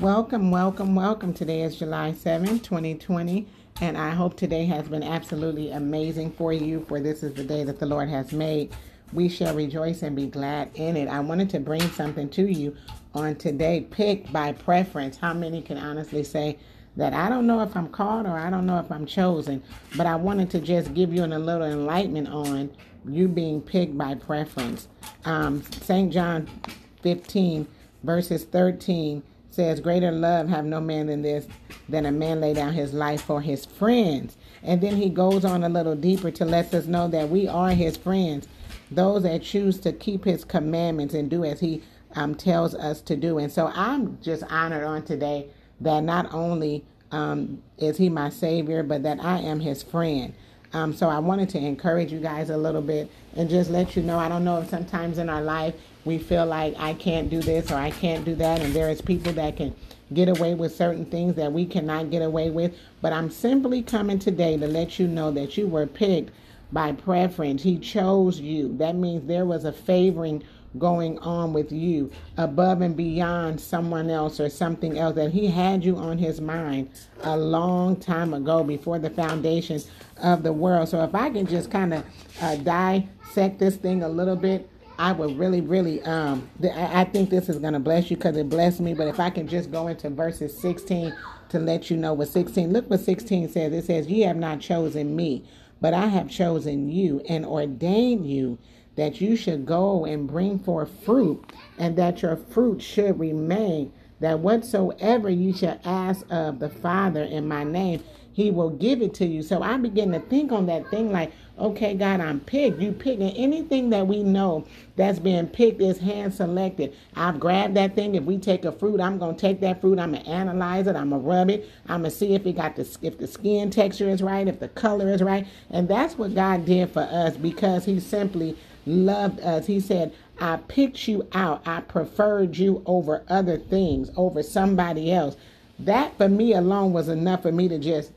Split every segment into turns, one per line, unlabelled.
Welcome, welcome, welcome. Today is July 7, 2020, and I hope today has been absolutely amazing for you, for this is the day that the Lord has made. We shall rejoice and be glad in it. I wanted to bring something to you on today, picked by preference. How many can honestly say that I don't know if I'm called or I don't know if I'm chosen, but I wanted to just give you an, a little enlightenment on you being picked by preference. Um, St. John 15, verses 13 says, Greater love have no man than this, than a man lay down his life for his friends. And then he goes on a little deeper to let us know that we are his friends, those that choose to keep his commandments and do as he um, tells us to do. And so I'm just honored on today that not only um, is he my savior, but that I am his friend. Um, so I wanted to encourage you guys a little bit and just let you know. I don't know if sometimes in our life we feel like I can't do this or I can't do that, and there is people that can get away with certain things that we cannot get away with. But I'm simply coming today to let you know that you were picked by preference. He chose you. That means there was a favoring going on with you above and beyond someone else or something else that he had you on his mind a long time ago before the foundations of the world. So if I can just kind of uh, dissect this thing a little bit, I would really, really, um, I think this is going to bless you because it blessed me. But if I can just go into verses 16 to let you know what 16, look what 16 says. It says, "You have not chosen me, but I have chosen you and ordained you that you should go and bring forth fruit, and that your fruit should remain, that whatsoever you shall ask of the Father in my name, he will give it to you. So I begin to think on that thing like, okay, God, I'm picked. You picking anything that we know that's being picked is hand selected. I've grabbed that thing. If we take a fruit, I'm to take that fruit. I'm to analyze it. I'm to rub it. I'm to see if it got the, if the skin texture is right, if the color is right. And that's what God did for us because he simply loved us. He said, I picked you out. I preferred you over other things, over somebody else. That for me alone was enough for me to just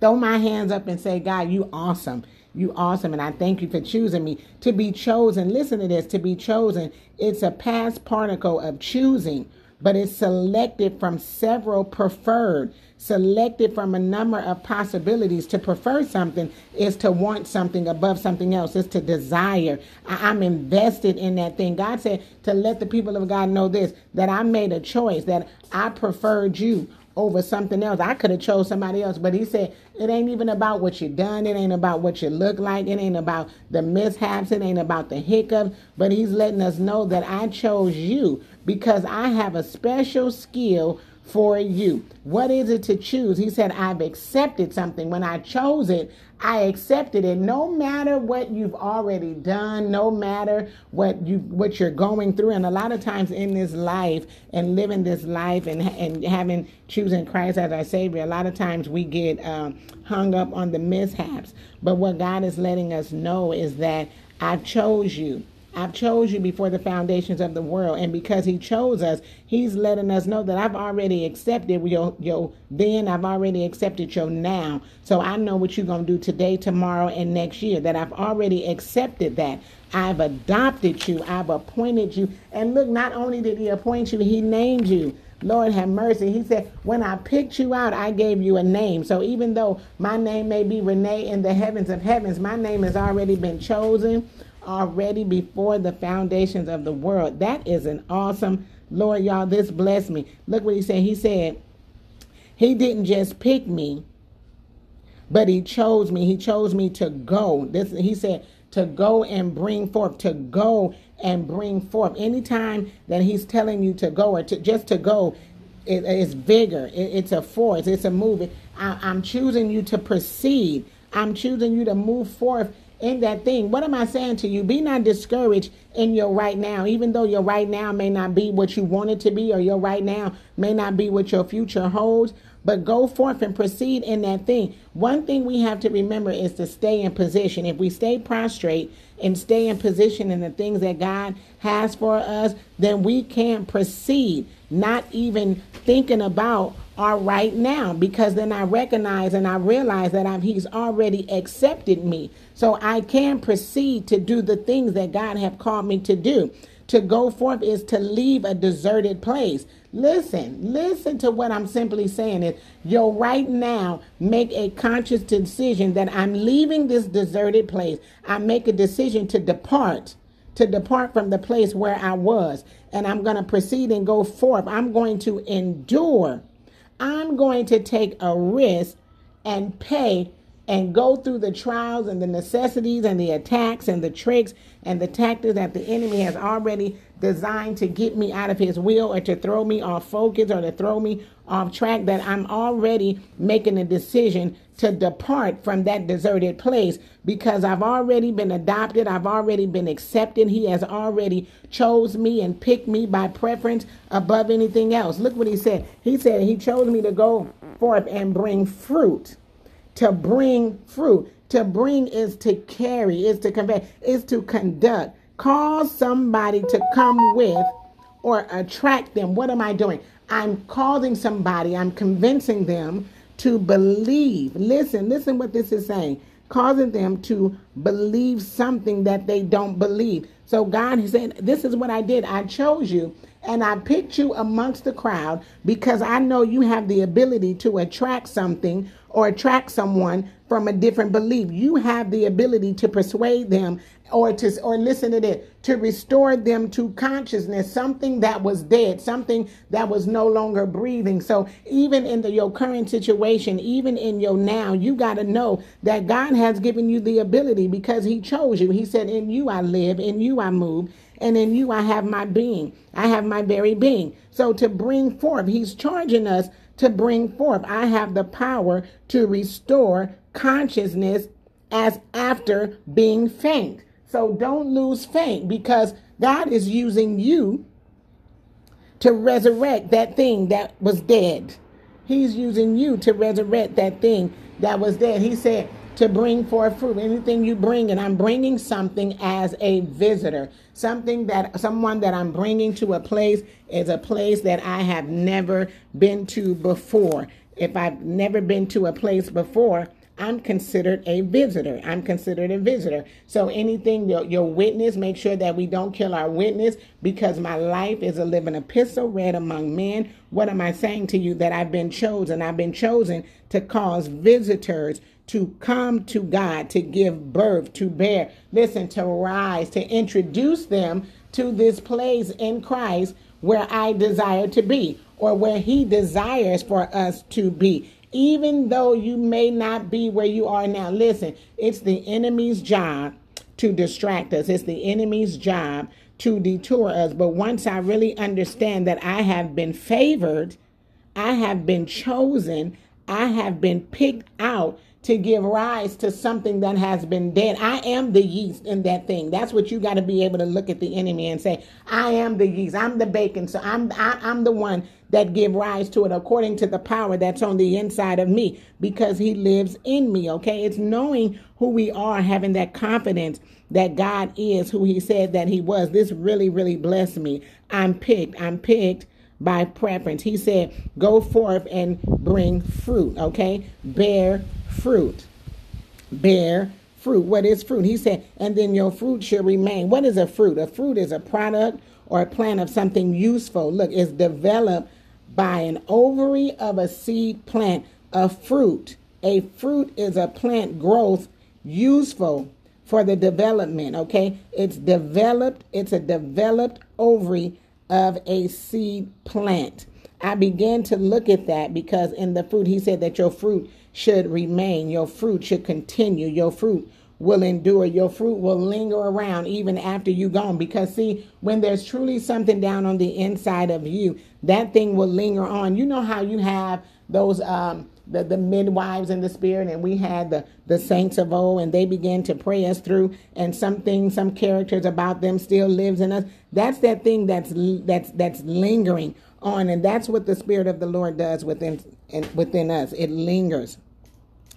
throw my hands up and say, God, you awesome. You awesome. And I thank you for choosing me. To be chosen, listen to this, to be chosen, it's a past particle of choosing, but it's selected from several preferred, selected from a number of possibilities. To prefer something is to want something above something else, it's to desire. I- I'm invested in that thing. God said to let the people of God know this that I made a choice, that I preferred you over something else. I could have chose somebody else, but he said it ain't even about what you done. It ain't about what you look like. It ain't about the mishaps. It ain't about the hiccups. But he's letting us know that I chose you because I have a special skill for you. What is it to choose? He said, I've accepted something. When I chose it, I accepted it no matter what you've already done, no matter what you what you're going through. And a lot of times in this life and living this life and and having choosing Christ as our Savior, a lot of times we get um, hung up on the mishaps. But what God is letting us know is that I chose you. I've chose you before the foundations of the world. And because he chose us, he's letting us know that I've already accepted your, your then, I've already accepted your now. So I know what you're going to do today, tomorrow, and next year, that I've already accepted that. I've adopted you. I've appointed you. And look, not only did he appoint you, he named you. Lord have mercy. He said, When I picked you out, I gave you a name. So even though my name may be Renee in the heavens of heavens, my name has already been chosen already before the foundations of the world. That is an awesome, Lord, y'all, this blessed me. Look what he said. He said, He didn't just pick me, but He chose me. He chose me to go. This He said, to go and bring forth, to go and bring forth. Anytime that He's telling you to go or to just to go, it, it's vigor. It, it's a force. It's a move. I, I'm choosing you to proceed. I'm choosing you to move forth in that thing. What am I saying to you? Be not discouraged in your right now, even though your right now may not be what you want it to be, or your right now may not be what your future holds. but go forth and proceed in that thing. One thing we have to remember is to stay in position. If we stay prostrate and stay in position in the things that God has for us, then we can't proceed, not even thinking about our right now, because then I recognize and I realize that I'm, He's already accepted me. So I can proceed to do the things that God have called me to do. To go forth is to leave a deserted place. Listen, listen to what I'm simply saying is you'll right now make a conscious decision that I'm leaving this deserted place. I make a decision to depart, to depart from the place where I was, and I'm going to proceed and go forth. I'm going to endure. I'm going to take a risk and pay and go through the trials and the necessities and the attacks and the tricks and the tactics that the enemy has already designed to get me out of his will or to throw me off focus or to throw me off track that I'm already making a decision to depart from that deserted place because I've already been adopted, I've already been accepted. He has already chose me and picked me by preference above anything else. Look what he said. He said he chose me to go forth and bring fruit to bring fruit. To bring is to carry, is to convey, is to conduct. Cause somebody to come with or attract them. What am I doing? I'm causing somebody, I'm convincing them to believe. Listen, listen what this is saying. Causing them to believe something that they don't believe. So God said, This is what I did. I chose you and I picked you amongst the crowd because I know you have the ability to attract something or attract someone from a different belief. You have the ability to persuade them or to or listen to this to restore them to consciousness something that was dead something that was no longer breathing so even in the, your current situation even in your now you got to know that god has given you the ability because he chose you he said in you i live in you i move and in you I have my being. I have my very being. So to bring forth, he's charging us to bring forth. I have the power to restore consciousness as after being faint. So don't lose faith because God is using you to resurrect that thing that was dead. He's using you to resurrect that thing that was dead. He said, to bring forth fruit. Anything you bring, and I'm bringing something as a visitor. Something that someone that I'm bringing to a place is a place that I have never been to before. If I've never been to a place before, I'm considered a visitor. I'm considered a visitor. So anything your, your witness, make sure that we don't kill our witness because my life is a living epistle read among men. What am I saying to you? That I've been chosen. I've been chosen to cause visitors to come to God, to give birth, to bear, listen, to rise, to introduce them to this place in Christ where I desire to be or where He desires for us to be. Even though you may not be where you are now, listen, it's the enemy's job to distract us, it's the enemy's job to detour us. But once I really understand that I have been favored, I have been chosen, I have been picked out to give rise to something that has been dead. I am the yeast in that thing. That's what you got to be able to look at the enemy and say, I am the yeast. I'm the bacon. So I'm I, am i am the one that give rise to it according to the power that's on the inside of me because he lives in me. Okay. It's knowing who we are, having that confidence that God is who he said that he was. This really, really blessed me. I'm picked. I'm picked by preference. He said, Go forth and bring fruit, okay? Bear fruit. Bear fruit. What is fruit? He said, And then your fruit shall remain. What is a fruit? A fruit is a product or a plant of something useful. Look, it's developed by an ovary of a seed plant. A fruit. A fruit is a plant growth useful for the development, okay? It's developed, it's a developed ovary of a seed plant. I began to look at that because in the fruit, he said that your fruit should remain, your fruit should continue, your fruit will endure, your fruit will linger around even after you gone. Because see, when there's truly something down on the inside of you, that thing will linger on. You know how you have those um the, the midwives in the spirit and we had the the saints of old and they began to pray us through and something some characters about them still lives in us that's that thing that's that's that's lingering on and that's what the spirit of the lord does within and within us. It lingers.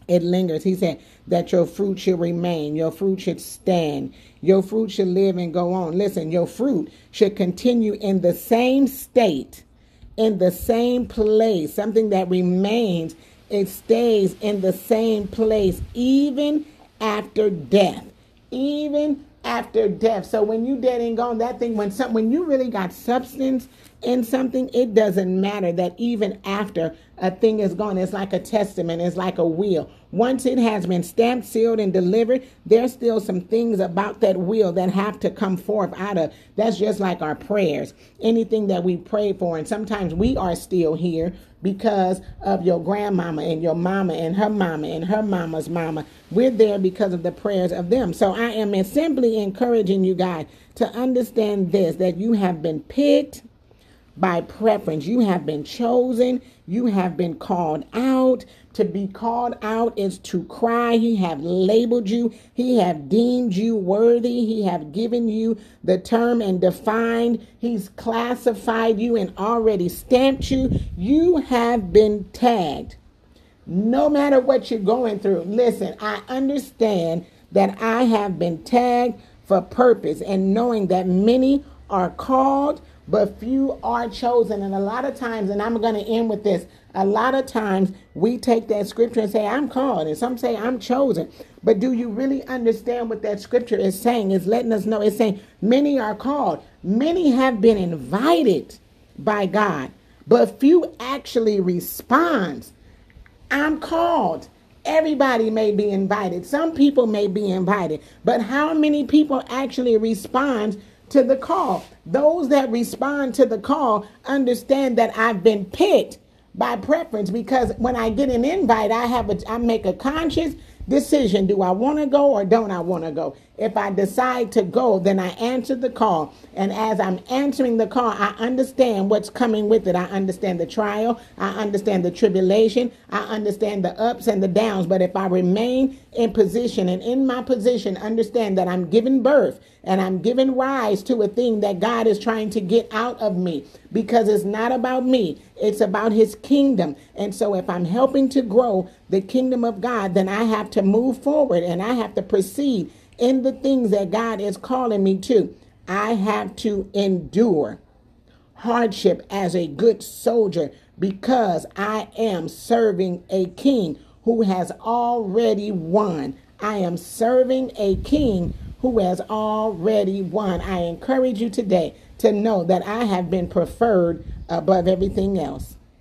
It lingers. He said that your fruit should remain, your fruit should stand, your fruit should live and go on. Listen, your fruit should continue in the same state, in the same place, something that remains, it stays in the same place, even after death. Even after death. So when you dead and gone, that thing when some when you really got substance in something, it doesn't matter that even after a thing is gone, it's like a testament, it's like a will. Once it has been stamped, sealed, and delivered, there's still some things about that will that have to come forth out of. That's just like our prayers. Anything that we pray for, and sometimes we are still here because of your grandmama and your mama and her mama and her mama's mama. We're there because of the prayers of them. So I am simply encouraging you guys to understand this that you have been picked by preference. You have been chosen. You have been called out. To be called out is to cry. He have labeled you. He have deemed you worthy. He have given you the term and defined. He's classified you and already stamped you. You have been tagged. No matter what you're going through. Listen, I understand that I have been tagged for purpose and knowing that many are called but few are chosen. And a lot of times, and I'm going to end with this a lot of times we take that scripture and say, I'm called, and some say, I'm chosen. But do you really understand what that scripture is saying? It's letting us know, it's saying, many are called, many have been invited by God, but few actually respond. I'm called. Everybody may be invited. Some people may be invited, but how many people actually respond to the call. Those that respond to the call understand that I've been picked by preference because when I get an invite, I have a I make a conscious decision. Do I want to go or don't I want to go? If I decide to go, then I answer the call. And as I'm answering the call, I understand what's coming with it. I understand the trial. I understand the tribulation. I understand the ups and the downs. But if I remain in position and in my position, understand that I'm giving birth and I'm giving rise to a thing that God is trying to get out of me because it's not about me, it's about His kingdom. And so if I'm helping to grow the kingdom of God, then I have to move forward and I have to proceed in the things that God is calling me to. I have to endure hardship as a good soldier because I am serving a king who has already won. I am serving a king who has already won. I encourage you today to know that I have been preferred above everything else.